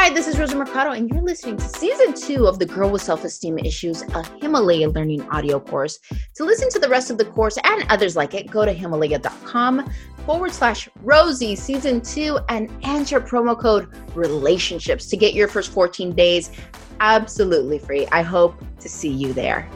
Hi, this is Rosie Mercado, and you're listening to season two of the Girl with Self Esteem Issues, a Himalaya Learning audio course. To listen to the rest of the course and others like it, go to Himalaya.com forward slash Rosie season two and enter promo code relationships to get your first 14 days absolutely free. I hope to see you there.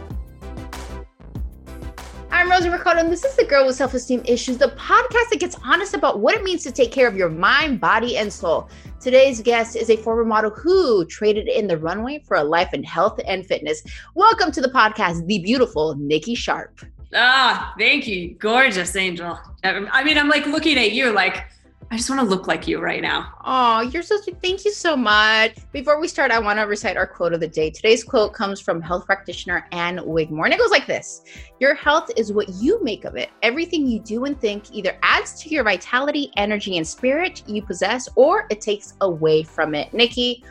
I'm Rosie Mercado, and this is the Girl with Self Esteem Issues, the podcast that gets honest about what it means to take care of your mind, body, and soul. Today's guest is a former model who traded in the runway for a life in health and fitness. Welcome to the podcast, the beautiful Nikki Sharp. Ah, thank you. Gorgeous angel. I mean, I'm like looking at you like, I just want to look like you right now. Oh, you're so sweet. Thank you so much. Before we start, I want to recite our quote of the day. Today's quote comes from health practitioner Ann Wigmore, and it goes like this Your health is what you make of it. Everything you do and think either adds to your vitality, energy, and spirit you possess, or it takes away from it. Nikki,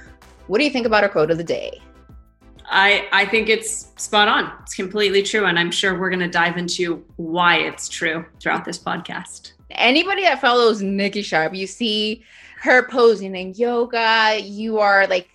what do you think about our quote of the day? I, I think it's spot on. It's completely true. And I'm sure we're going to dive into why it's true throughout this podcast anybody that follows Nikki Sharp, you see her posing in yoga. You are like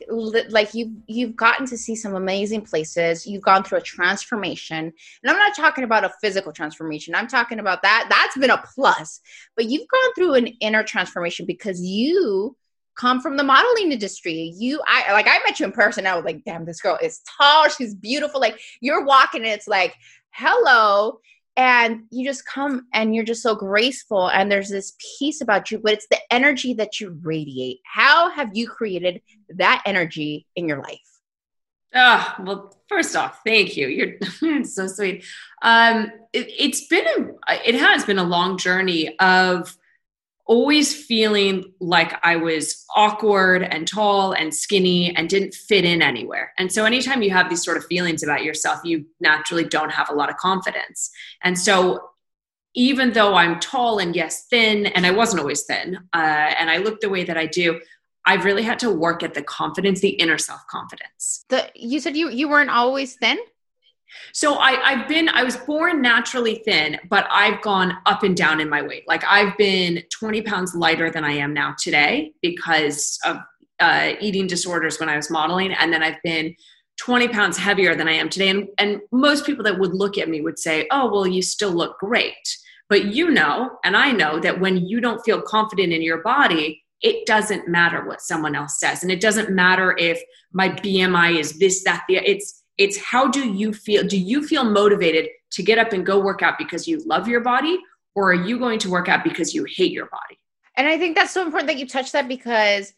like you you've gotten to see some amazing places. You've gone through a transformation, and I'm not talking about a physical transformation. I'm talking about that. That's been a plus, but you've gone through an inner transformation because you come from the modeling industry. You, I like, I met you in person. I was like, damn, this girl is tall. She's beautiful. Like, you're walking, and it's like, hello and you just come and you're just so graceful and there's this piece about you but it's the energy that you radiate. How have you created that energy in your life? Oh well first off thank you. You're so sweet. Um it, it's been a it has been a long journey of always feeling like I was awkward and tall and skinny and didn't fit in anywhere. And so, anytime you have these sort of feelings about yourself, you naturally don't have a lot of confidence. And so, even though I'm tall and yes, thin, and I wasn't always thin, uh, and I look the way that I do, I've really had to work at the confidence, the inner self confidence. The you said you you weren't always thin. So I, I've been, I was born naturally thin, but I've gone up and down in my weight. Like I've been 20 pounds lighter than I am now today because of uh, eating disorders when I was modeling. And then I've been 20 pounds heavier than I am today. And, and most people that would look at me would say, oh, well, you still look great. But you know, and I know that when you don't feel confident in your body, it doesn't matter what someone else says. And it doesn't matter if my BMI is this, that, the, it's, it's how do you feel? Do you feel motivated to get up and go work out because you love your body? Or are you going to work out because you hate your body? And I think that's so important that you touch that because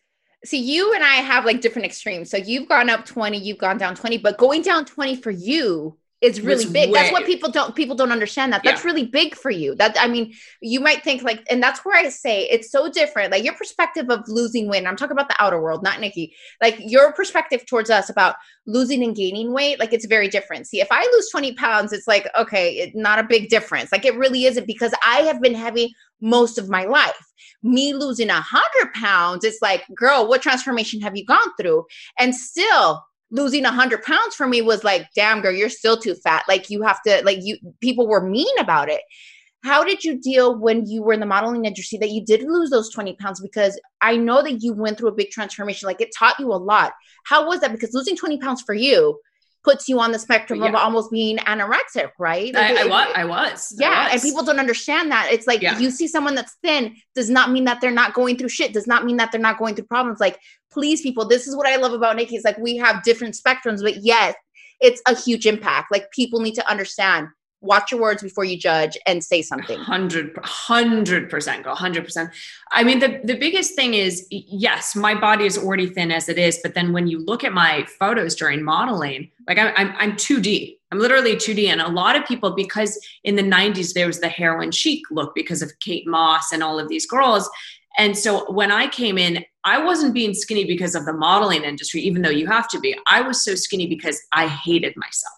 see, you and I have like different extremes. So you've gone up 20, you've gone down 20, but going down 20 for you is really it's big. Way, that's what people don't people don't understand that. That's yeah. really big for you. That I mean, you might think like, and that's where I say it's so different. Like your perspective of losing weight. I'm talking about the outer world, not Nikki. Like your perspective towards us about losing and gaining weight, like it's very different. See, if I lose 20 pounds, it's like, okay, it, not a big difference. Like it really isn't because I have been heavy most of my life. Me losing a hundred pounds, it's like, girl, what transformation have you gone through? And still losing 100 pounds for me was like damn girl you're still too fat. Like you have to like you people were mean about it. How did you deal when you were in the modeling industry that you did lose those 20 pounds? Because i know that you went through a big transformation. Like it taught you a lot. How was that? Because losing 20 pounds for you puts you on the spectrum yeah. of almost being anorexic, right? Like I, I, was. I was. Yeah, I was. and people don't understand that. It's like yeah. you see someone that's thin does not mean that they're not going through shit. Does not mean that they're not going through problems. Like, please, people, this is what I love about Nikki. Is like we have different spectrums, but yes, it's a huge impact. Like people need to understand watch your words before you judge and say something. 100 100% go 100% i mean the, the biggest thing is yes my body is already thin as it is but then when you look at my photos during modeling like i'm, I'm, I'm 2d i'm literally 2d and a lot of people because in the 90s there was the heroin chic look because of kate moss and all of these girls. And so when i came in i wasn't being skinny because of the modeling industry even though you have to be. I was so skinny because i hated myself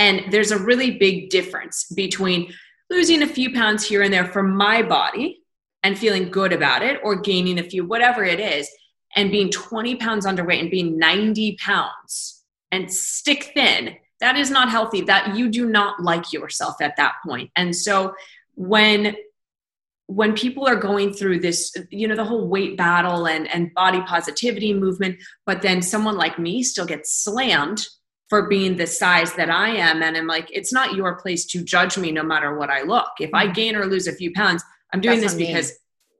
and there's a really big difference between losing a few pounds here and there for my body and feeling good about it, or gaining a few, whatever it is, and being 20 pounds underweight and being 90 pounds and stick thin. That is not healthy. That you do not like yourself at that point. And so when when people are going through this you know the whole weight battle and and body positivity movement but then someone like me still gets slammed for being the size that I am. And I'm like, it's not your place to judge me no matter what I look. If I mm-hmm. gain or lose a few pounds, I'm doing that's this because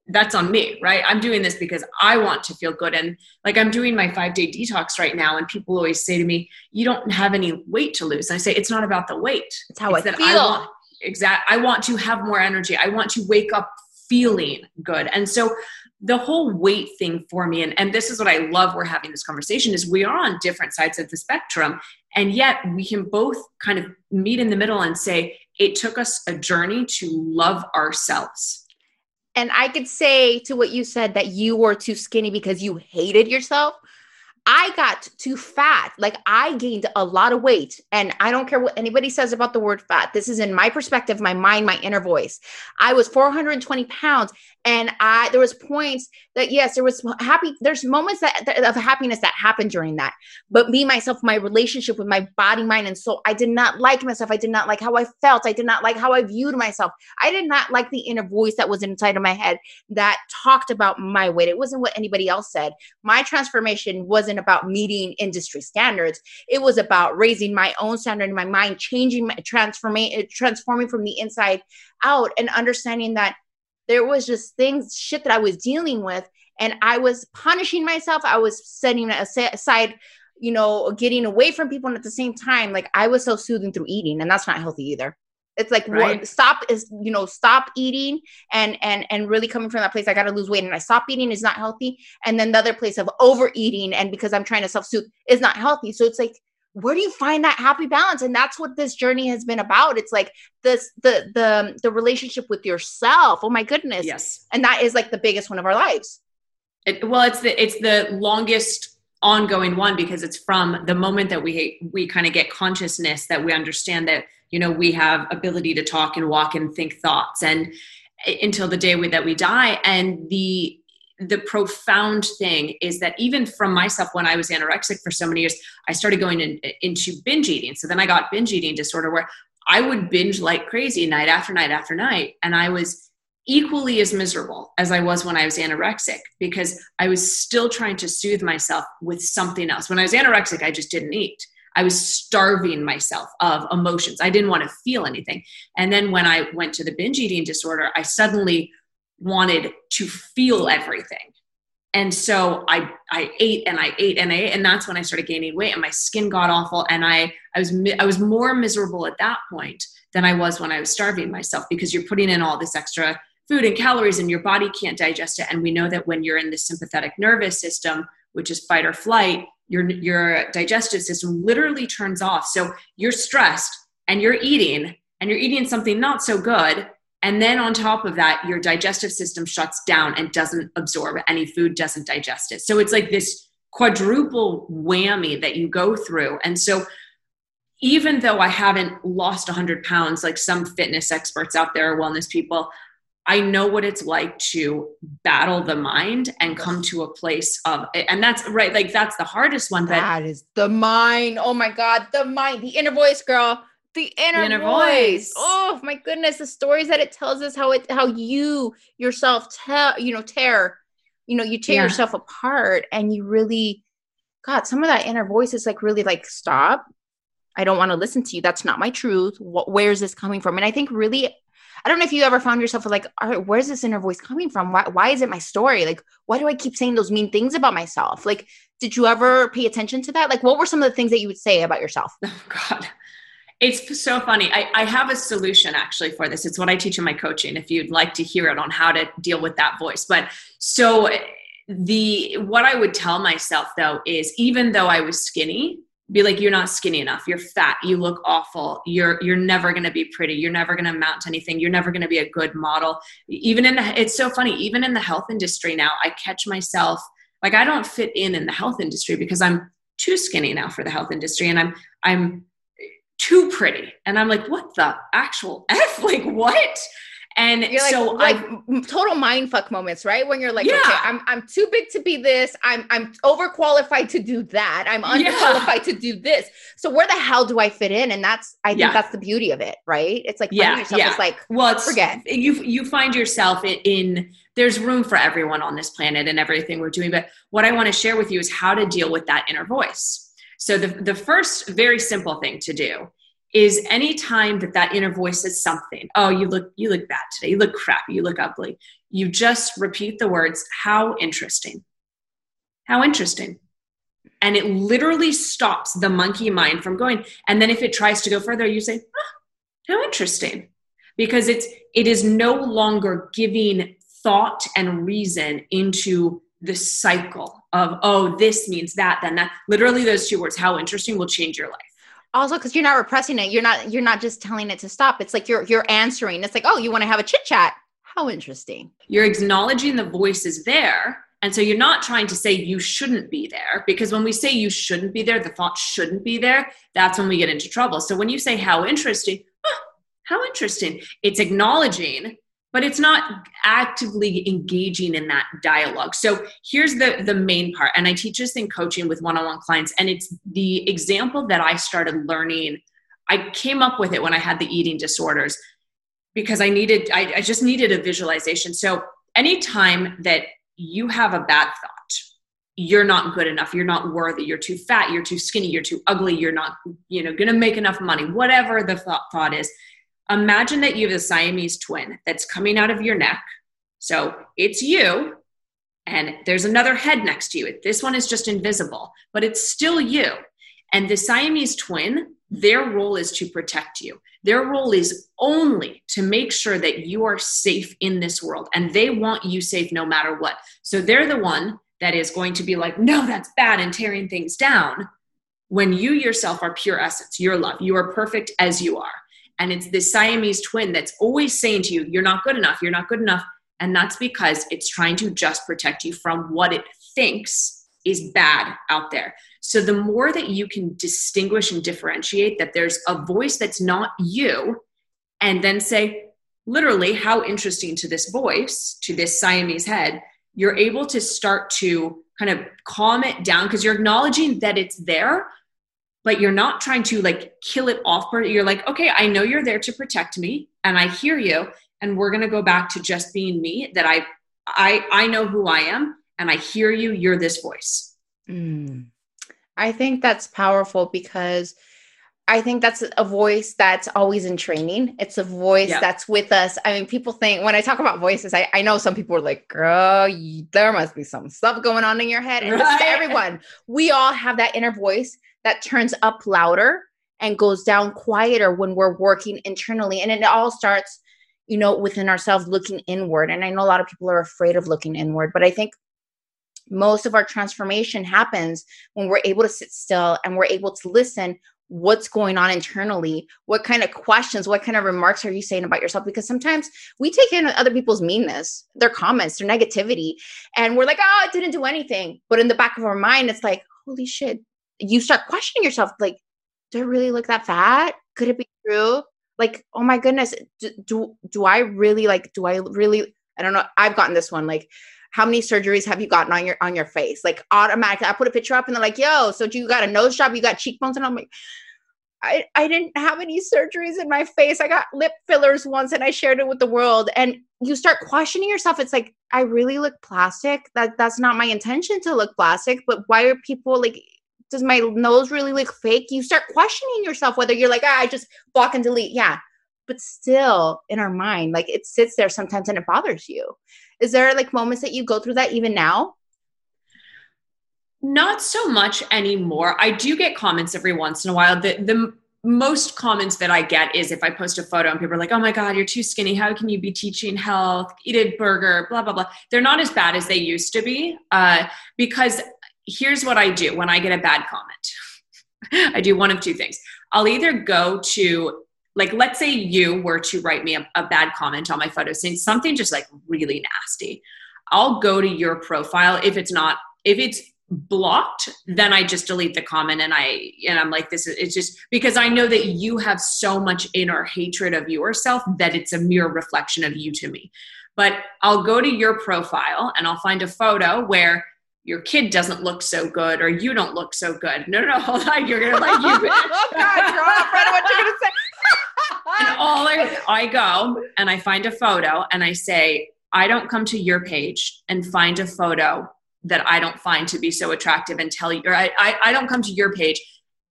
that's on me, right? I'm doing this because I want to feel good. And like I'm doing my five day detox right now. And people always say to me, you don't have any weight to lose. And I say, it's not about the weight. It's how it's I feel. I want, exact. I want to have more energy. I want to wake up feeling good. And so the whole weight thing for me and, and this is what i love we're having this conversation is we are on different sides of the spectrum and yet we can both kind of meet in the middle and say it took us a journey to love ourselves. And i could say to what you said that you were too skinny because you hated yourself I got too fat. Like I gained a lot of weight. And I don't care what anybody says about the word fat. This is in my perspective, my mind, my inner voice. I was 420 pounds and I there was points that yes, there was happy, there's moments that, that of happiness that happened during that. But me, myself, my relationship with my body, mind, and soul, I did not like myself. I did not like how I felt. I did not like how I viewed myself. I did not like the inner voice that was inside of my head that talked about my weight. It wasn't what anybody else said. My transformation wasn't about meeting industry standards. It was about raising my own standard in my mind, changing, my, transforming, transforming from the inside out, and understanding that there was just things, shit that I was dealing with, and I was punishing myself. I was setting aside you know, getting away from people. And at the same time, like I was so soothing through eating, and that's not healthy either. It's like right. what, stop is you know stop eating and and and really coming from that place. I got to lose weight, and I stop eating is not healthy. And then the other place of overeating and because I'm trying to self soothe is not healthy. So it's like where do you find that happy balance and that's what this journey has been about it's like this the the the relationship with yourself oh my goodness yes and that is like the biggest one of our lives it, well it's the it's the longest ongoing one because it's from the moment that we we kind of get consciousness that we understand that you know we have ability to talk and walk and think thoughts and eh, until the day we, that we die. And the the profound thing is that even from myself when i was anorexic for so many years i started going in, into binge eating. So then i got binge eating disorder where i would binge like crazy night after night after night. And i was equally as miserable as I was when I was anorexic because I was still trying to soothe myself with something else. When I was anorexic, I just didn't eat. I was starving myself of emotions. I didn't want to feel anything. And then when I went to the binge eating disorder, I suddenly wanted to feel everything. And so I I ate and I ate and I ate and that's when I started gaining weight and my skin got awful and I I was I was more miserable at that point than I was when I was starving myself because you're putting in all this extra food and calories and your body can't digest it. And we know that when you're in the sympathetic nervous system which is fight or flight your your digestive system literally turns off. So you're stressed and you're eating and you're eating something not so good. And then on top of that your digestive system shuts down and doesn't absorb any food doesn't digest it. So it's like this quadruple whammy that you go through. And so even though i haven't lost 100 pounds like some fitness experts out there wellness people I know what it's like to battle the mind and come to a place of, and that's right, like that's the hardest one. That is the mind. Oh my God, the mind, the inner voice, girl. The inner, the inner voice. voice. Oh my goodness, the stories that it tells us how it how you yourself tell, you know, tear, you know, you tear yeah. yourself apart and you really God, some of that inner voice is like really like stop. I don't want to listen to you. That's not my truth. What, where is this coming from? And I think really I don't know if you ever found yourself like, all right, where's this inner voice coming from? Why, why is it my story? Like, why do I keep saying those mean things about myself? Like, did you ever pay attention to that? Like, what were some of the things that you would say about yourself? Oh, God. It's so funny. I, I have a solution actually for this. It's what I teach in my coaching. If you'd like to hear it on how to deal with that voice, but so the what I would tell myself though is even though I was skinny, be like you're not skinny enough. You're fat. You look awful. You're you're never going to be pretty. You're never going to amount to anything. You're never going to be a good model. Even in the it's so funny even in the health industry now i catch myself like i don't fit in in the health industry because i'm too skinny now for the health industry and i'm i'm too pretty. And i'm like what the actual f? Like what and you're like, so like I, total mind fuck moments, right? When you're like, yeah. okay, I'm I'm too big to be this. I'm I'm overqualified to do that. I'm underqualified yeah. to do this. So where the hell do I fit in? And that's I think yeah. that's the beauty of it, right? It's like yeah, yourself. Yeah. It's like well, it's, forget you. You find yourself in, in there's room for everyone on this planet and everything we're doing. But what I want to share with you is how to deal with that inner voice. So the the first very simple thing to do is any time that that inner voice says something oh you look you look bad today. You look crappy you look ugly. You just repeat the words how interesting. How interesting. And it literally stops the monkey mind from going. And then if it tries to go further you say how interesting. Because it's it is no longer giving thought and reason into the cycle of oh this means that then that literally those two words how interesting will change your life also because you're not repressing it you're not you're not just telling it to stop. It's like you're you're answering. It's like oh you want to have a chit chat. How interesting. You're acknowledging the voice is there and so you're not trying to say you shouldn't be there because when we say you shouldn't be there the thought shouldn't be there that's when we get into trouble. So when you say how interesting oh, how interesting. It's acknowledging but it's not actively engaging in that dialogue. So here's the the main part and i teach this in coaching with one-on-one clients and it's the example that i started learning. I came up with it when i had the eating disorders because i needed i, I just needed a visualization. So anytime that you have a bad thought you're not good enough you're not worthy you're too fat you're too skinny you're too ugly you're not you know gonna make enough money whatever the thought, thought is imagine that you have a Siamese twin that's coming out of your neck. So it's you, and there's another head next to you. This one is just invisible, but it's still you. And the Siamese twin, their role is to protect you. Their role is only to make sure that you are safe in this world, and they want you safe no matter what. So they're the one that is going to be like, no, that's bad, and tearing things down. When you yourself are pure essence, your love, you are perfect as you are. And it's this Siamese twin that's always saying to you, You're not good enough, you're not good enough. And that's because it's trying to just protect you from what it thinks is bad out there. So the more that you can distinguish and differentiate that there's a voice that's not you, and then say, literally, how interesting to this voice, to this Siamese head, you're able to start to kind of calm it down because you're acknowledging that it's there, but you're not trying to like kill it off you're like okay i know you're there to protect me and i hear you and we're going to go back to just being me that i i i know who i am and i hear you you're this voice mm. i think that's powerful because I think that's a voice that's always in training. It's a voice yeah. that's with us. I mean, people think when I talk about voices, I, I know some people are like, girl, you, there must be some stuff going on in your head. And right. everyone, we all have that inner voice that turns up louder and goes down quieter when we're working internally. And it all starts, you know, within ourselves looking inward. And I know a lot of people are afraid of looking inward, but I think most of our transformation happens when we're able to sit still and we're able to listen what's going on internally what kind of questions what kind of remarks are you saying about yourself because sometimes we take in other people's meanness their comments their negativity and we're like oh it didn't do anything but in the back of our mind it's like holy shit you start questioning yourself like do i really look that fat could it be true like oh my goodness do, do do i really like do i really i don't know i've gotten this one like how many surgeries have you gotten on your on your face like automatically i put a picture up and they're like yo so do you got a nose job you got cheekbones and i'm like I, I didn't have any surgeries in my face. I got lip fillers once and I shared it with the world. And you start questioning yourself. It's like, I really look plastic. That that's not my intention to look plastic, but why are people like does my nose really look fake? You start questioning yourself whether you're like, ah, I just block and delete. Yeah. But still in our mind, like it sits there sometimes and it bothers you. Is there like moments that you go through that even now? Not so much anymore. I do get comments every once in a while. The the most comments that I get is if I post a photo and people are like, oh my God, you're too skinny. How can you be teaching health? Eat a burger, blah, blah, blah. They're not as bad as they used to be uh, because here's what I do when I get a bad comment I do one of two things. I'll either go to, like, let's say you were to write me a, a bad comment on my photo saying something just like really nasty. I'll go to your profile if it's not, if it's blocked then i just delete the comment and i and i'm like this is it's just because i know that you have so much inner hatred of yourself that it's a mere reflection of you to me but i'll go to your profile and i'll find a photo where your kid doesn't look so good or you don't look so good no no no hold on you're gonna like you oh god girl what you're gonna say and all I, I go and i find a photo and i say i don't come to your page and find a photo that I don't find to be so attractive and tell you, or I, I, I don't come to your page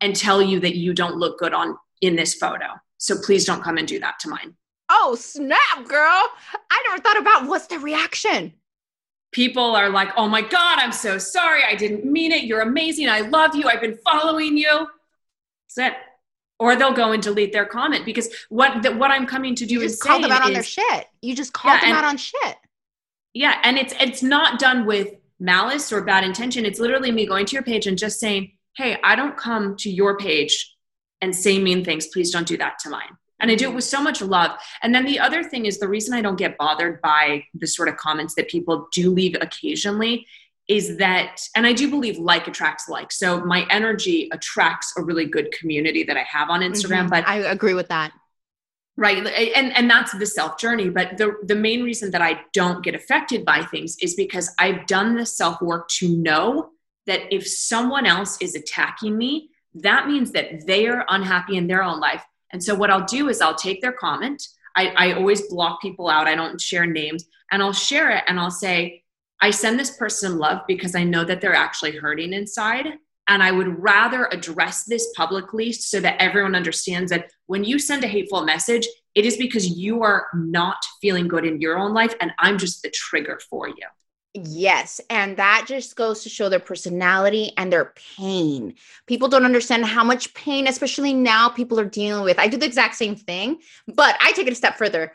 and tell you that you don't look good on in this photo. So please don't come and do that to mine. Oh, snap, girl. I never thought about what's the reaction. People are like, oh my God, I'm so sorry. I didn't mean it. You're amazing. I love you. I've been following you. That's it. Or they'll go and delete their comment because what the, what I'm coming to do you is just call them out is, on their shit. You just call yeah, them out on shit. Yeah, and it's it's not done with malice or bad intention. It's literally me going to your page and just saying, Hey, I don't come to your page and say mean things. Please don't do that to mine. And I do it with so much love. And then the other thing is the reason I don't get bothered by the sort of comments that people do leave occasionally is that, and I do believe like attracts like. So my energy attracts a really good community that I have on Instagram. Mm-hmm. But I agree with that right and and that's the self journey but the the main reason that i don't get affected by things is because i've done the self work to know that if someone else is attacking me that means that they are unhappy in their own life and so what i'll do is i'll take their comment i, I always block people out i don't share names and i'll share it and i'll say i send this person love because i know that they're actually hurting inside and I would rather address this publicly so that everyone understands that when you send a hateful message, it is because you are not feeling good in your own life. And I'm just the trigger for you. Yes. And that just goes to show their personality and their pain. People don't understand how much pain, especially now, people are dealing with. I do the exact same thing, but I take it a step further.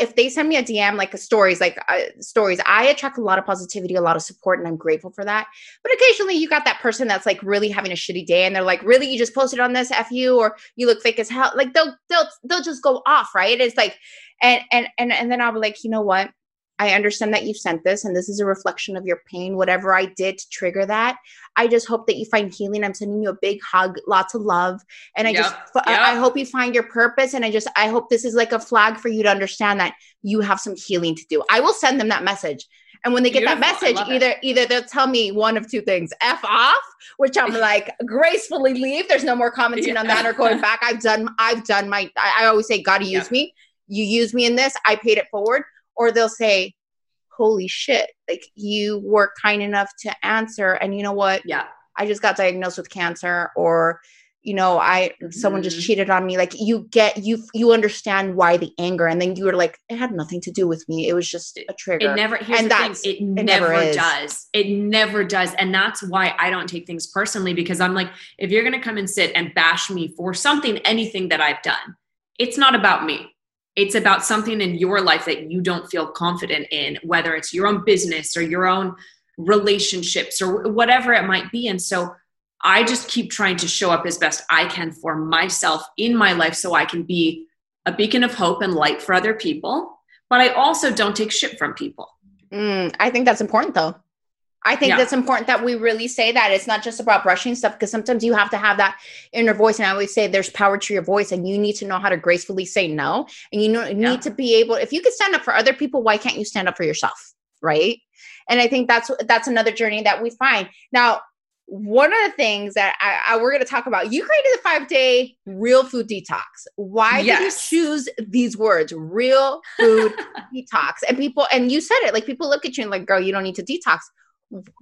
If they send me a DM like a stories, like uh, stories, I attract a lot of positivity, a lot of support, and I'm grateful for that. But occasionally, you got that person that's like really having a shitty day, and they're like, "Really, you just posted on this f you, or you look fake as hell." Like they'll they'll they'll just go off, right? It's like, and and and and then I'll be like, you know what? I understand that you've sent this and this is a reflection of your pain, whatever I did to trigger that. I just hope that you find healing. I'm sending you a big hug, lots of love. And I yep. just, yep. I hope you find your purpose. And I just, I hope this is like a flag for you to understand that you have some healing to do. I will send them that message. And when they get Beautiful. that message, either it. either they'll tell me one of two things: f off, which I'm like gracefully leave. There's no more commenting yeah. on that or going back. I've done. I've done my. I, I always say, God, use me. You use me in this. I paid it forward or they'll say, holy shit, like you were kind enough to answer. And you know what? Yeah. I just got diagnosed with cancer or, you know, I, someone mm-hmm. just cheated on me. Like you get, you, you understand why the anger. And then you were like, it had nothing to do with me. It was just a trigger. It never, here's and the thing, it, it never, never does. It never does. And that's why I don't take things personally because I'm like, if you're going to come and sit and bash me for something, anything that I've done, it's not about me it's about something in your life that you don't feel confident in, whether it's your own business or your own relationships or whatever it might be. And so I just keep trying to show up as best I can for myself in my life so I can be a beacon of hope and light for other people. But I also don't take shit from people. Mm, I think that's important though. I think yeah. that's important that we really say that it's not just about brushing stuff because sometimes you have to have that inner voice. And I always say there's power to your voice, and you need to know how to gracefully say no. And you know, need to be able. If you can stand up for other people, why can't you stand up for yourself? Right. And I think that's that's another journey that we find now. One of the things that I, I we're going to talk about, you created the five day real food detox. Why yes. did you choose these words, real food detox? And people, and you said it like people look at you and like, girl, you don't need to detox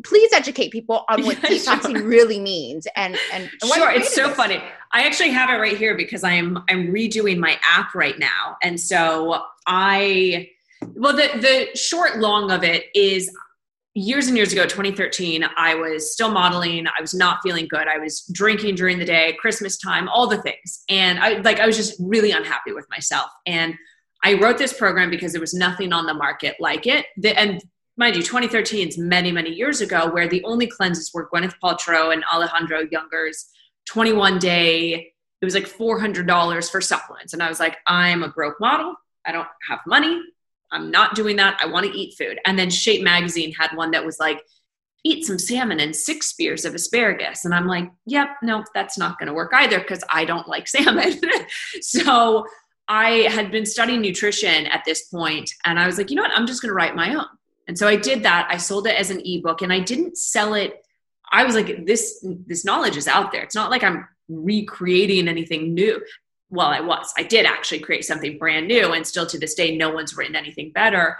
please educate people on what yeah, detoxing sure. really means and and, and sure it's so this. funny. I actually have it right here because i'm i'm redoing my app right now. And so i well the the short long of it is years and years ago 2013 i was still modeling. I was not feeling good. I was drinking during the day christmas time all the things. And i like i was just really unhappy with myself. And i wrote this program because there was nothing on the market like it. And mind you 2013 is many many years ago where the only cleanses were gwyneth paltrow and alejandro Junger's 21 day it was like $400 for supplements and i was like i'm a broke model i don't have money I'm not doing that. I want to eat food. And then Shape Magazine had one that was like, eat some salmon and six spears of asparagus. And I'm like, yep, no, that's not going to work either because I don't like salmon. so I had been studying nutrition at this point, and I was like, you know what? I'm just going to write my own. And so I did that. I sold it as an ebook, and I didn't sell it. I was like, this this knowledge is out there. It's not like I'm recreating anything new well, I was. I did actually create something brand new, and still to this day, no one's written anything better.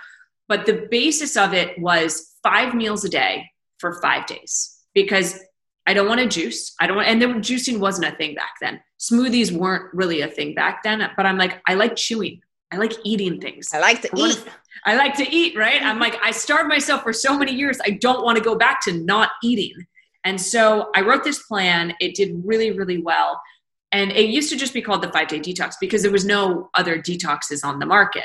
But the basis of it was five meals a day for five days because I don't want to juice. I don't want, and then juicing wasn't a thing back then. Smoothies weren't really a thing back then. But I'm like, I like chewing. I like eating things. I like to I eat. Wanna, I like to eat, right? I'm like, I starved myself for so many years. I don't want to go back to not eating. And so I wrote this plan. It did really, really well. And it used to just be called the five day detox because there was no other detoxes on the market.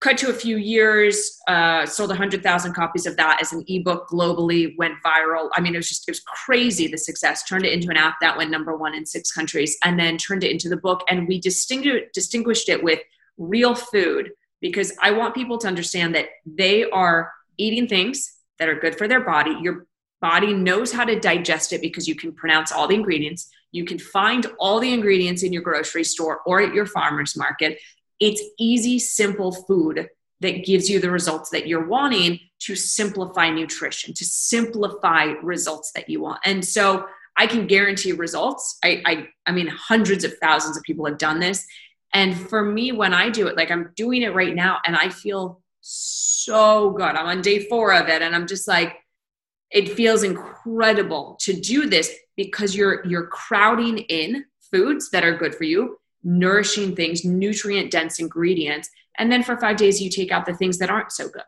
Cut to a few years, uh, sold 100,000 copies of that as an ebook globally, went viral. I mean, it was just, it was crazy the success. Turned it into an app that went number one in six countries and then turned it into the book. And we distinguished, distinguished it with real food because I want people to understand that they are eating things that are good for their body. Your body knows how to digest it because you can pronounce all the ingredients you can find all the ingredients in your grocery store or at your farmer's market. It's easy, simple food that gives you the results that you're wanting to simplify nutrition, to simplify results that you want. And so I can guarantee results. I, I, I mean, hundreds of thousands of people have done this. And for me, when I do it, like I'm doing it right now, and I feel so good. I'm on day four of it, and I'm just like, it feels incredible to do this because you're you're crowding in foods that are good for you nourishing things nutrient dense ingredients and then for 5 days you take out the things that aren't so good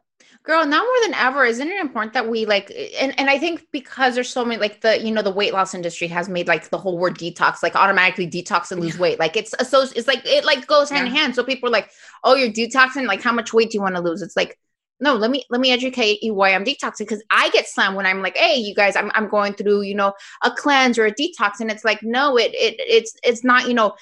girl now more than ever. Isn't it important that we like and, and i think because there's so many like the you know the weight loss industry has made like the whole word detox like automatically detox and lose yeah. weight. Like it's so it's like it like goes hand yeah. in hand. So people are like oh you're detoxing like how much weight do you want to lose? It's like no let me let me educate you why i'm detoxing. Because i get slammed when i'm like hey you guys I'm, I'm going through you know a cleanse or a detox. And it's like no it, it it's it's not you know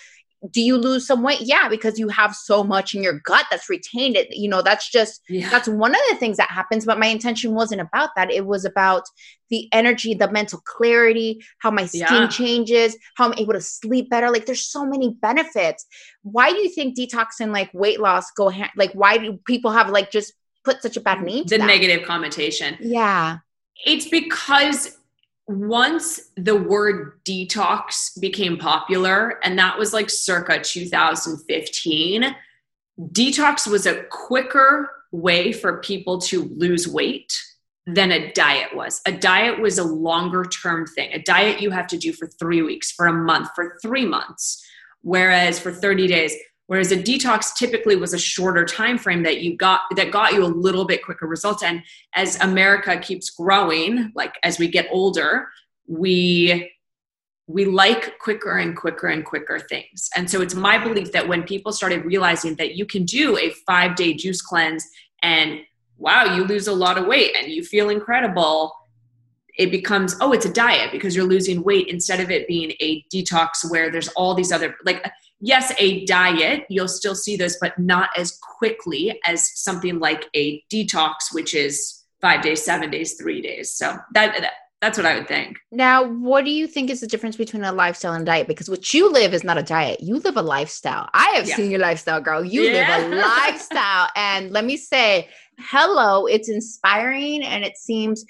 do you lose some weight? Yeah because you have so much in your gut that's retained it. You know that's just yeah. that's one of the things that happens but my intention wasn't about that. It was about the energy the mental clarity how my skin yeah. changes how i'm able to sleep better. Like there's so many benefits. Why do you think detox and like weight loss go hand like why do people have like just put such a bad name the negative connotation. Yeah. It's because once the word detox became popular and that was like circa 2015 detox was a quicker way for people to lose weight than a diet was. A diet was a longer term thing. A diet you have to do for three weeks, for a month, for three months. Whereas for 30 days, whereas a detox typically was a shorter time frame that you got that got you a little bit quicker results. And as america keeps growing like as we get older we we like quicker and quicker and quicker things. And so it's my belief that when people started realizing that you can do a 5 day juice cleanse and wow you lose a lot of weight and you feel incredible it becomes oh it's a diet because you're losing weight instead of it being a detox where there's all these other like yes, a diet, you'll still see those, but not as quickly as something like a detox, which is five days, seven days, three days. So that, that that's what I would think. Now, what do you think is the difference between a lifestyle and diet? Because what you live is not a diet. You live a lifestyle. I have yeah. seen your lifestyle, girl. You yeah. live a lifestyle. And let me say, hello, it's inspiring and it seems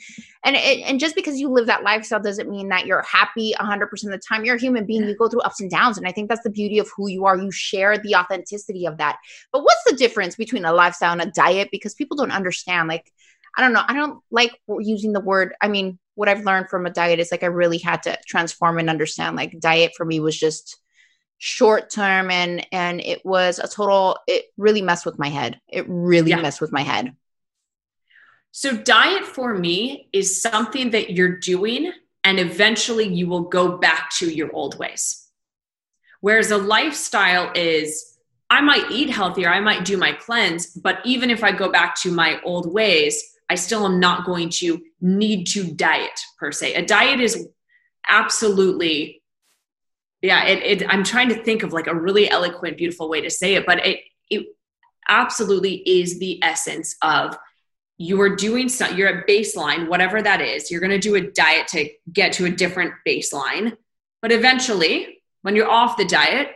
and it, and just because you live that lifestyle doesn't mean that you're happy 100% of the time. You're a human being. You go through ups and downs and I think that's the beauty of who you are. You share the authenticity of that. But what's the difference between a lifestyle and a diet because people don't understand like I don't know. I don't like using the word. I mean, what I've learned from a diet is like I really had to transform and understand like diet for me was just short term and and it was a total it really messed with my head. It really yeah. messed with my head. So, diet for me is something that you're doing, and eventually you will go back to your old ways. Whereas a lifestyle is, I might eat healthier, I might do my cleanse, but even if I go back to my old ways, I still am not going to need to diet per se. A diet is absolutely, yeah, it, it, I'm trying to think of like a really eloquent, beautiful way to say it, but it, it absolutely is the essence of you are doing some, you're at baseline, whatever that is. You're going to do a diet to get to a different baseline. But eventually, when you're off the diet,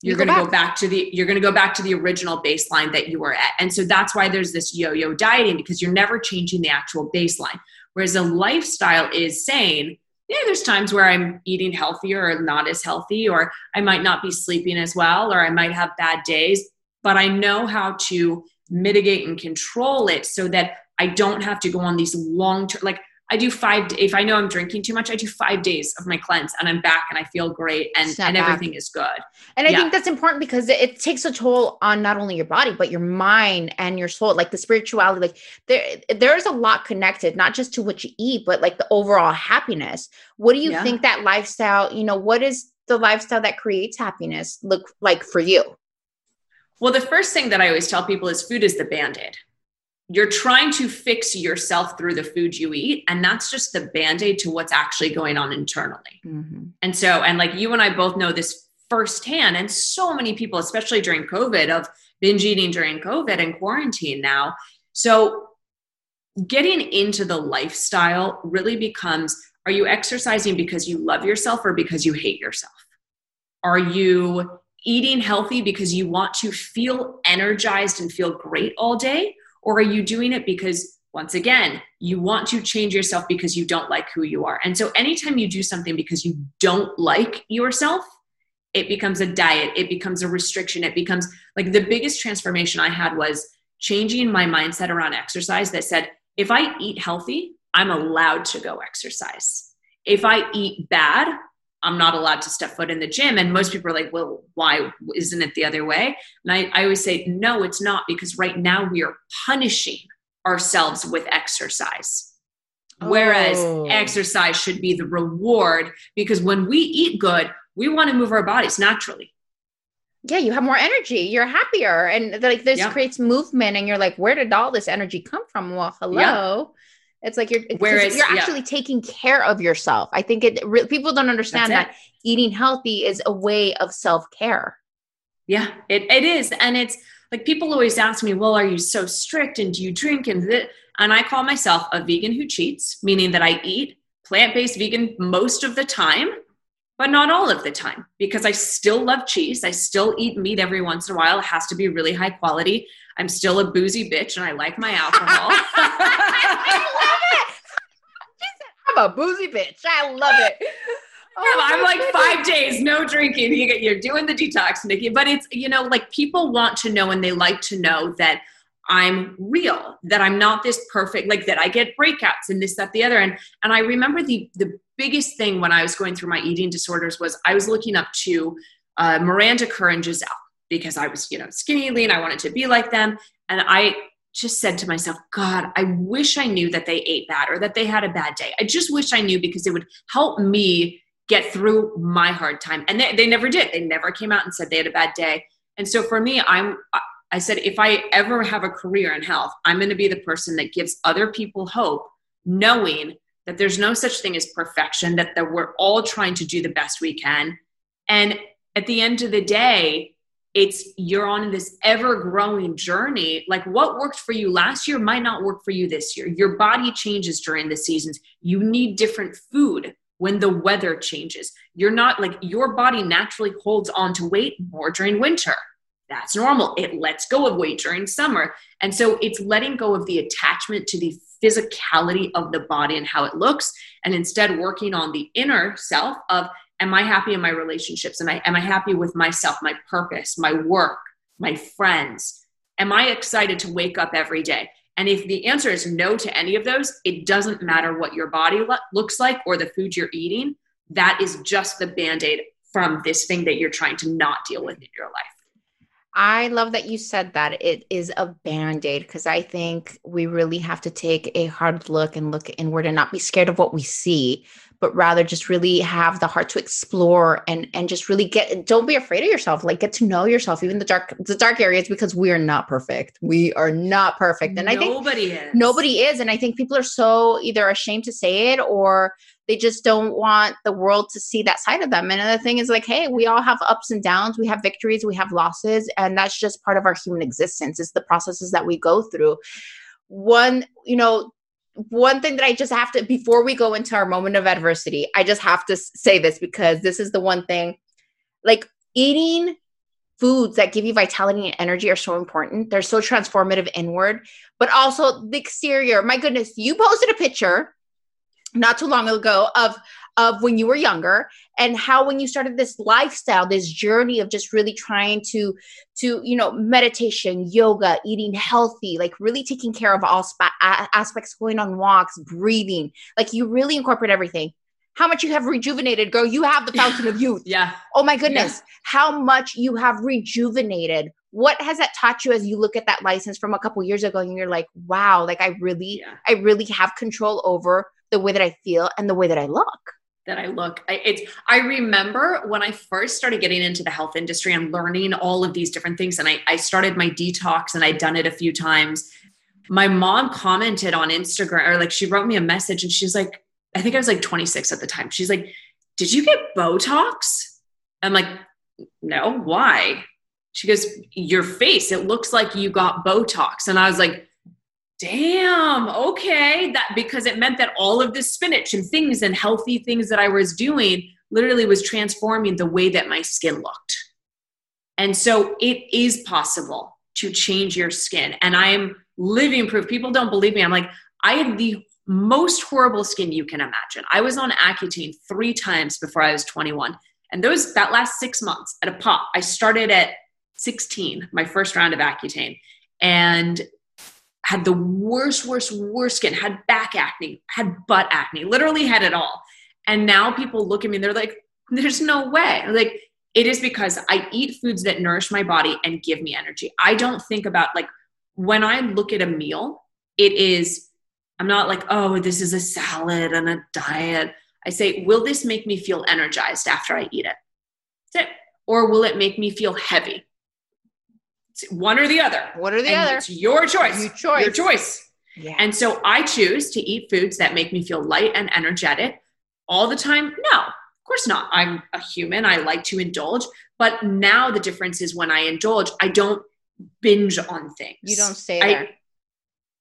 you're you going to go back to the you're going to go back to the original baseline that you were at and so that's why there's this yo-yo dieting because you're never changing the actual baseline whereas a lifestyle is saying yeah there's times where i'm eating healthier or not as healthy or i might not be sleeping as well or i might have bad days but i know how to mitigate and control it so that i don't have to go on these long term like I do five. If I know I'm drinking too much, I do five days of my cleanse, and I'm back, and I feel great, and and everything is good. And I yeah. think that's important because it takes a toll on not only your body but your mind and your soul, like the spirituality. Like there, there is a lot connected, not just to what you eat, but like the overall happiness. What do you yeah. think that lifestyle? You know, what is the lifestyle that creates happiness look like for you? Well, the first thing that I always tell people is food is the band aid you're trying to fix yourself through the food you eat and that's just the band-aid to what's actually going on internally. Mm-hmm. and so and like you and i both know this firsthand and so many people especially during covid of binge eating during covid and quarantine now. So getting into the lifestyle really becomes are you exercising because you love yourself or because you hate yourself? Are you eating healthy because you want to feel energized and feel great all day or are you doing it because, once again, you want to change yourself because you don't like who you are? And so, anytime you do something because you don't like yourself, it becomes a diet, it becomes a restriction, it becomes like the biggest transformation I had was changing my mindset around exercise that said, if I eat healthy, I'm allowed to go exercise. If I eat bad, I'm not allowed to step foot in the gym. And most people are like, well, why isn't it the other way? And I, I always say, no, it's not, because right now we are punishing ourselves with exercise. Oh. Whereas exercise should be the reward, because when we eat good, we want to move our bodies naturally. Yeah, you have more energy. You're happier, and like this yeah. creates movement. And you're like, where did all this energy come from? Well, hello. Yeah. It's like you're Whereas, you're actually yeah. taking care of yourself. I think it re- people don't understand that eating healthy is a way of self-care. Yeah, it, it is. And it's like people always ask me, well, are you so strict and do you drink and th-? and I call myself a vegan who cheats, meaning that I eat plant-based vegan most of the time, but not all of the time because I still love cheese. I still eat meat every once in a while. It has to be really high quality. I'm still a boozy bitch and I like my alcohol. I love it. I'm a boozy bitch. I love it. Oh, I'm like five days, no drinking. You're doing the detox, Nikki. But it's, you know, like people want to know and they like to know that I'm real, that I'm not this perfect, like that I get breakouts and this, that, the other. And and I remember the the biggest thing when I was going through my eating disorders was I was looking up to uh, Miranda Kerr and Gisele because I was, you know, skinny lean. I wanted to be like them. And I just said to myself, God, I wish I knew that they ate bad or that they had a bad day. I just wish I knew because it would help me get through my hard time. And they, they never did. They never came out and said they had a bad day. And so for me, I'm, I said, if I ever have a career in health, I'm going to be the person that gives other people hope, knowing that there's no such thing as perfection, that, that we're all trying to do the best we can. And at the end of the day, it's you're on this ever growing journey. Like what worked for you last year might not work for you this year. Your body changes during the seasons. You need different food when the weather changes. You're not like your body naturally holds on to weight more during winter. That's normal. It lets go of weight during summer. And so it's letting go of the attachment to the physicality of the body and how it looks and instead working on the inner self of am I happy in my relationships? Am I, am I happy with myself, my purpose, my work, my friends? Am I excited to wake up every day? And if the answer is no to any of those, it doesn't matter what your body lo- looks like or the food you're eating. That is just the band aid from this thing that you're trying to not deal with in your life. I love that you said that it is a band aid because I think we really have to take a hard look and look inward and not be scared of what we see, but rather just really have the heart to explore and and just really get. Don't be afraid of yourself. Like get to know yourself, even the dark the dark areas, because we are not perfect. We are not perfect, and nobody I think nobody is. Nobody is, and I think people are so either ashamed to say it or they just don't want the world to see that side of them. And the thing is, like, hey, we all have ups and downs. We have victories, we have losses, and that's just part of our human existence. It's the processes that we go through. One, you know, one thing that I just have to, before we go into our moment of adversity, I just have to say this because this is the one thing like eating foods that give you vitality and energy are so important. They're so transformative inward, but also the exterior. My goodness, you posted a picture not too long ago of of when you were younger and how when you started this lifestyle this journey of just really trying to to you know meditation yoga eating healthy like really taking care of all spa- aspects going on walks breathing like you really incorporate everything how much you have rejuvenated girl you have the fountain of youth yeah oh my goodness yeah. how much you have rejuvenated what has that taught you as you look at that license from a couple years ago and you're like wow like i really yeah. i really have control over the way that I feel and the way that I look. That I look. I, it's. I remember when I first started getting into the health industry and learning all of these different things, and I, I started my detox, and I'd done it a few times. My mom commented on Instagram, or like she wrote me a message, and she's like, I think I was like 26 at the time. She's like, "Did you get Botox?" I'm like, "No, why?" She goes, "Your face. It looks like you got Botox," and I was like damn okay. That because it meant that all of this spinach and things and healthy things that i was doing literally was transforming the way that my skin looked. And so it is possible to change your skin. And i am living proof. People don't believe me. I'm like i had the most horrible skin you can imagine. I was on accutane three times before i was 21 and those that last six months at a pop i started at 16 my first round of accutane. And had the worst, worst, worst skin, had back acne, had butt acne, literally had it all. And now people look at me and they're like, there's no way. like, it is because I eat foods that nourish my body and give me energy. I don't think about like when I look at a meal, it is, I'm not like, oh, this is a salad and a diet. I say, will this make me feel energized after I eat it? That's it. Or will it make me feel heavy? One or the other. One or the and other. It's your choice. Your choice. Your choice. Yeah. And so I choose to eat foods that make me feel light and energetic all the time. No, of course not. I'm a human. I like to indulge. But now the difference is when I indulge, I don't binge on things. You don't there. I,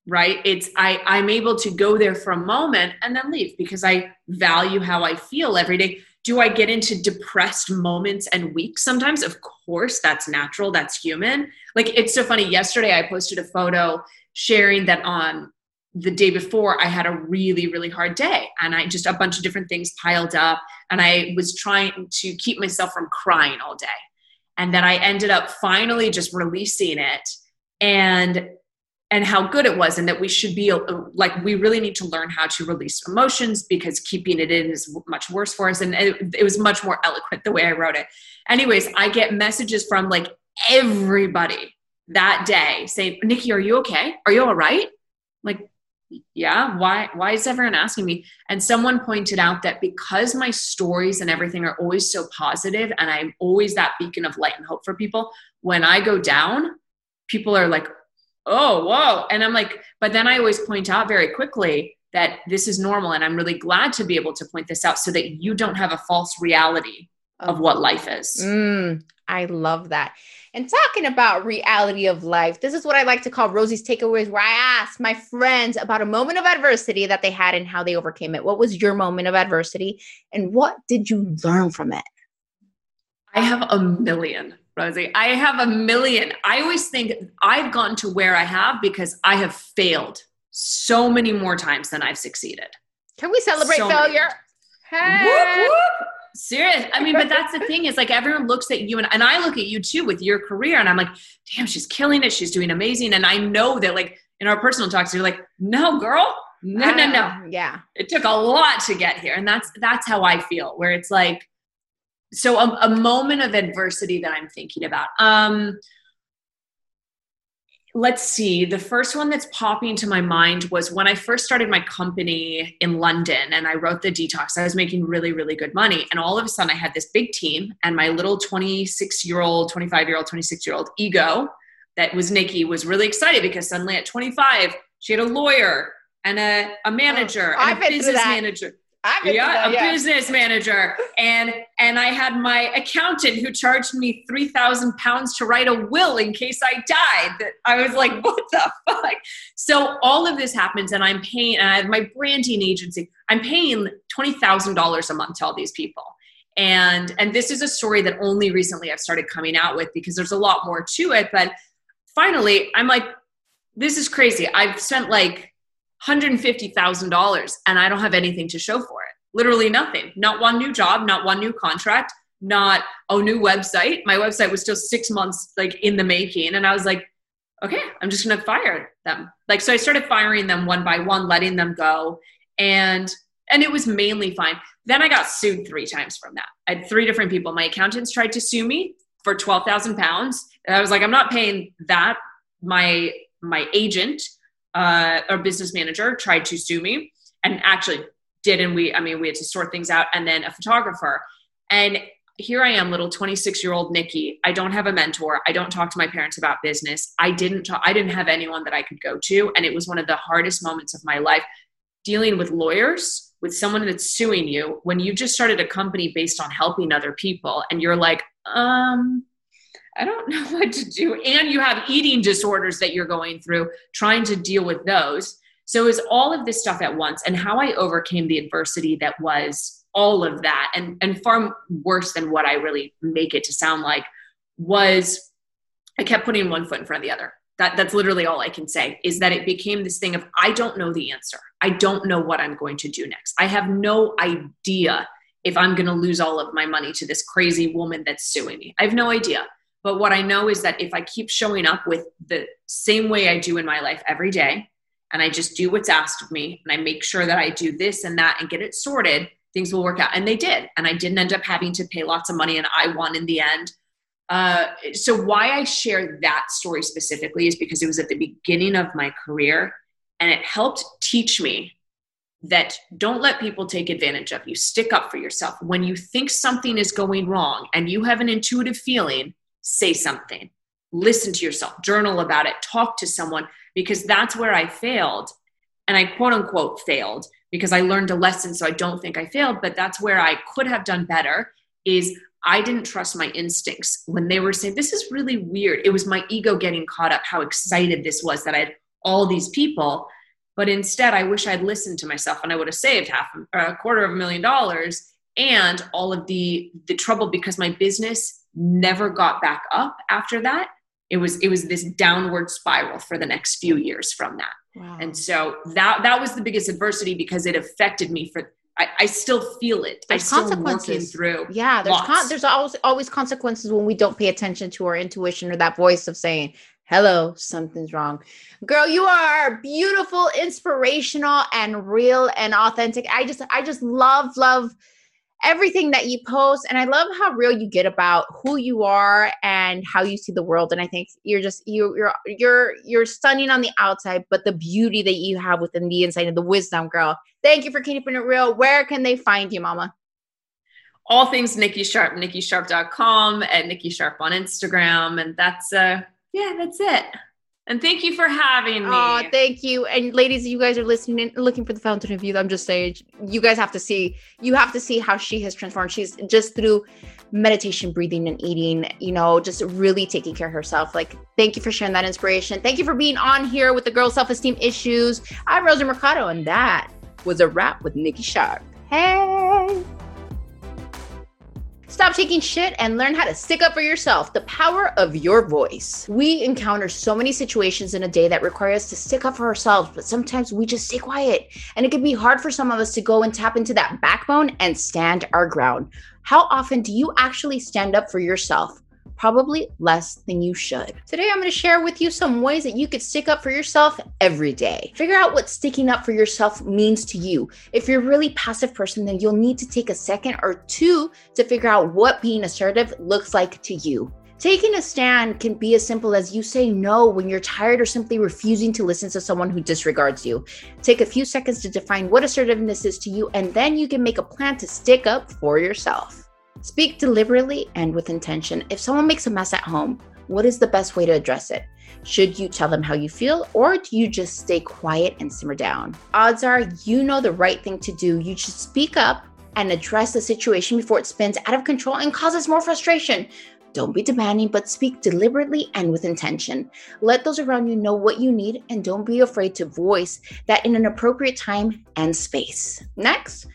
right it's i i'm able to go there for a moment and then leave because i value how i feel every day do I get into depressed moments and weeks sometimes? Of course, that's natural, that's human. Like it's so funny. Yesterday, I posted a photo sharing that on the day before, I had a really, really hard day, and I just a bunch of different things piled up, and I was trying to keep myself from crying all day. And then I ended up finally just releasing it. And and how good it was and that we should be uh, like we really need to learn how to release emotions because keeping it in is much worse for us and it, it, was much more eloquent the way i wrote it. Anyways i get messages from like everybody that day saying nikki are you okay? Are you all right? Like yeah why why is everyone asking me? And someone pointed out that because my stories and everything are always so positive and i'm always that beacon of light and hope for people when i go down people are like oh, whoa. And I'm like, but then I always point out very quickly that this is normal. And I'm really glad to be able to point this out so that you don't have a false reality of what life is. Mm, I love that. And talking about reality of life, this is what I like to call Rosie's takeaways, where I ask my friends about a moment of adversity that they had and how they overcame it. What was your moment of adversity and what did you learn from it? I have a million. Rosie. I have a million. I always think I've gotten to where I have because I have failed so many more times than I've succeeded. Can we celebrate so failure? Hey. Whoop, whoop. Serious. I mean, but that's the thing is like everyone looks at you and, and I look at you too with your career and I'm like, damn, she's killing it. She's doing amazing. And I know that like in our personal talks, you're like, no, girl, no, no, no. Uh, yeah. It took a lot to get here. And that's that's how I feel, where it's like, so a, a, moment of adversity that i'm thinking about um let's see. The first one that's popping to my mind was when I first started my company in London and I wrote the detox. I was making really, really good money. And all of a sudden, I had this big team, and my little 26 year old, 25 year old, 26 year old ego that was Nikki was really excited because suddenly at 25, she had a lawyer and a, a manager oh, and a business manager yeah, a yeah. business manager, and and I had my accountant who charged me three thousand pounds to write a will in case I died. That I was like, what the fuck? So all of this happens, and I'm paying. And I have my branding agency. I'm paying twenty thousand dollars a month to all these people, and and this is a story that only recently I've started coming out with because there's a lot more to it. But finally, I'm like, this is crazy. I've spent like $150,000 and I don't have anything to show for it. Literally nothing. Not one new job, not one new contract, not a new website. My website was still six months like in the making. And I was like, okay, I'm just going to fire them. Like, so I started firing them one by one, letting them go. And, and it was mainly fine. Then I got sued three times from that. I had three different people. My accountants tried to sue me for 12,000 pounds. And I was like, I'm not paying that. My, my agent uh, our business manager tried to sue me and actually did. And we, I mean, we had to sort things out. And then a photographer. And here I am, little 26 year old Nikki. I don't have a mentor. I don't talk to my parents about business. I didn't talk, I didn't have anyone that I could go to. And it was one of the hardest moments of my life dealing with lawyers, with someone that's suing you when you just started a company based on helping other people. And you're like, um, I don't know what to do. And you have eating disorders that you're going through, trying to deal with those. So is all of this stuff at once and how I overcame the adversity that was all of that and, and far worse than what I really make it to sound like was I kept putting one foot in front of the other. That, that's literally all I can say is that it became this thing of I don't know the answer. I don't know what I'm going to do next. I have no idea if I'm going to lose all of my money to this crazy woman that's suing me. I have no idea. But what I know is that if I keep showing up with the same way I do in my life every day, and I just do what's asked of me, and I make sure that I do this and that and get it sorted, things will work out. And they did. And I didn't end up having to pay lots of money, and I won in the end. Uh, so, why I share that story specifically is because it was at the beginning of my career, and it helped teach me that don't let people take advantage of you. Stick up for yourself. When you think something is going wrong and you have an intuitive feeling, say something, listen to yourself, journal about it, talk to someone, because that's where I failed. And I quote unquote failed because I learned a lesson. So I don't think I failed, but that's where I could have done better is I didn't trust my instincts when they were saying, This is really weird. It was my ego getting caught up, how excited this was that I had all these people. But instead, I wish I'd listened to myself and I would have saved half a quarter of a million dollars and all of the the trouble because my business never got back up after that it was it was this downward spiral for the next few years from that wow. and so that that was the biggest adversity because it affected me for I, I still feel it. There's I consequences through. Yeah, there's con- there's always always consequences when we don't pay attention to our intuition or that voice of saying, "Hello, something's wrong." Girl, you are beautiful, inspirational, and real and authentic. I just I just love love everything that you post and i love how real you get about who you are and how you see the world and i think you're just you, you're you're you're stunning on the outside but the beauty that you have within the inside and the wisdom girl. Thank you for keeping it real. Where can they find you mama? All things nikki sharp nikkisharp.com and nikki sharp on instagram and that's uh yeah that's it and thank you for having me. Oh, thank you. And ladies, you guys are listening and looking for the fountain of youth. I'm just saying, you guys have to see, you have to see how she has transformed. She's just through meditation, breathing, and eating, you know, just really taking care of herself. Like, thank you for sharing that inspiration. Thank you for being on here with the girl self esteem issues. I'm Rosie Mercado, and that was a wrap with Nikki Sharp. Hey. Stop taking shit and learn how to stick up for yourself. The power of your voice. We encounter so many situations in a day that require us to stick up for ourselves, but sometimes we just stay quiet. And it can be hard for some of us to go and tap into that backbone and stand our ground. How often do you actually stand up for yourself? Probably less than you should. Today, I'm going to share with you some ways that you could stick up for yourself every day. Figure out what sticking up for yourself means to you. If you're a really passive person, then you'll need to take a second or two to figure out what being assertive looks like to you. Taking a stand can be as simple as you say no when you're tired or simply refusing to listen to someone who disregards you. Take a few seconds to define what assertiveness is to you, and then you can make a plan to stick up for yourself. Speak deliberately and with intention. If someone makes a mess at home, what is the best way to address it? Should you tell them how you feel, or do you just stay quiet and simmer down? Odds are you know the right thing to do. You should speak up and address the situation before it spins out of control and causes more frustration. Don't be demanding, but speak deliberately and with intention. Let those around you know what you need and don't be afraid to voice that in an appropriate time and space. Next,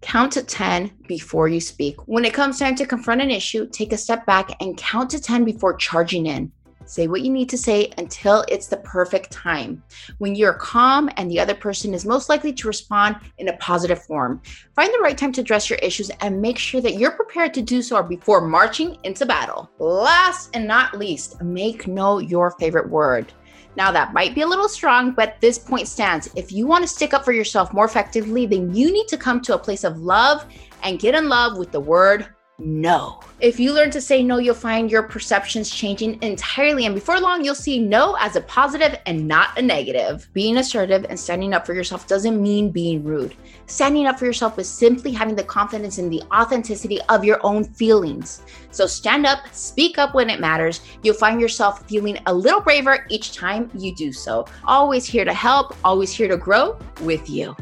count to 10 before you speak. When it comes time to confront an issue, take a step back and count to 10 before charging in. Say what you need to say until it's the perfect time. When you're calm and the other person is most likely to respond in a positive form, find the right time to address your issues and make sure that you're prepared to do so before marching into battle. Last and not least, make know your favorite word. Now, that might be a little strong, but this point stands. If you want to stick up for yourself more effectively, then you need to come to a place of love and get in love with the word no. If you learn to say no, you'll find your perceptions changing entirely. And before long, you'll see no as a positive and not a negative. Being assertive and standing up for yourself doesn't mean being rude. Standing up for yourself is simply having the confidence in the authenticity of your own feelings. So stand up, speak up when it matters. You'll find yourself feeling a little braver each time you do so. Always here to help, always here to grow with you.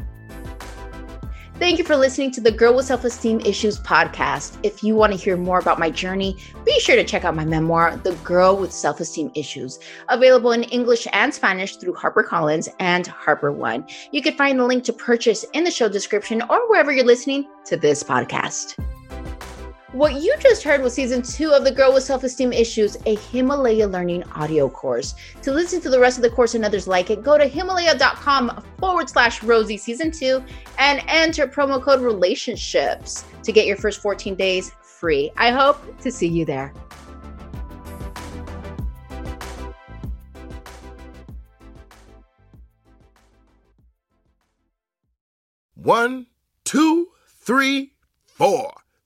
Thank you for listening to the Girl with Self Esteem Issues podcast. If you want to hear more about my journey, be sure to check out my memoir, The Girl with Self Esteem Issues, available in English and Spanish through HarperCollins and HarperOne. You can find the link to purchase in the show description or wherever you're listening to this podcast. What you just heard was season two of the Girl with Self Esteem Issues, a Himalaya Learning audio course. To listen to the rest of the course and others like it, go to himalaya.com forward slash Rosie season two and enter promo code relationships to get your first 14 days free. I hope to see you there. One, two, three, four.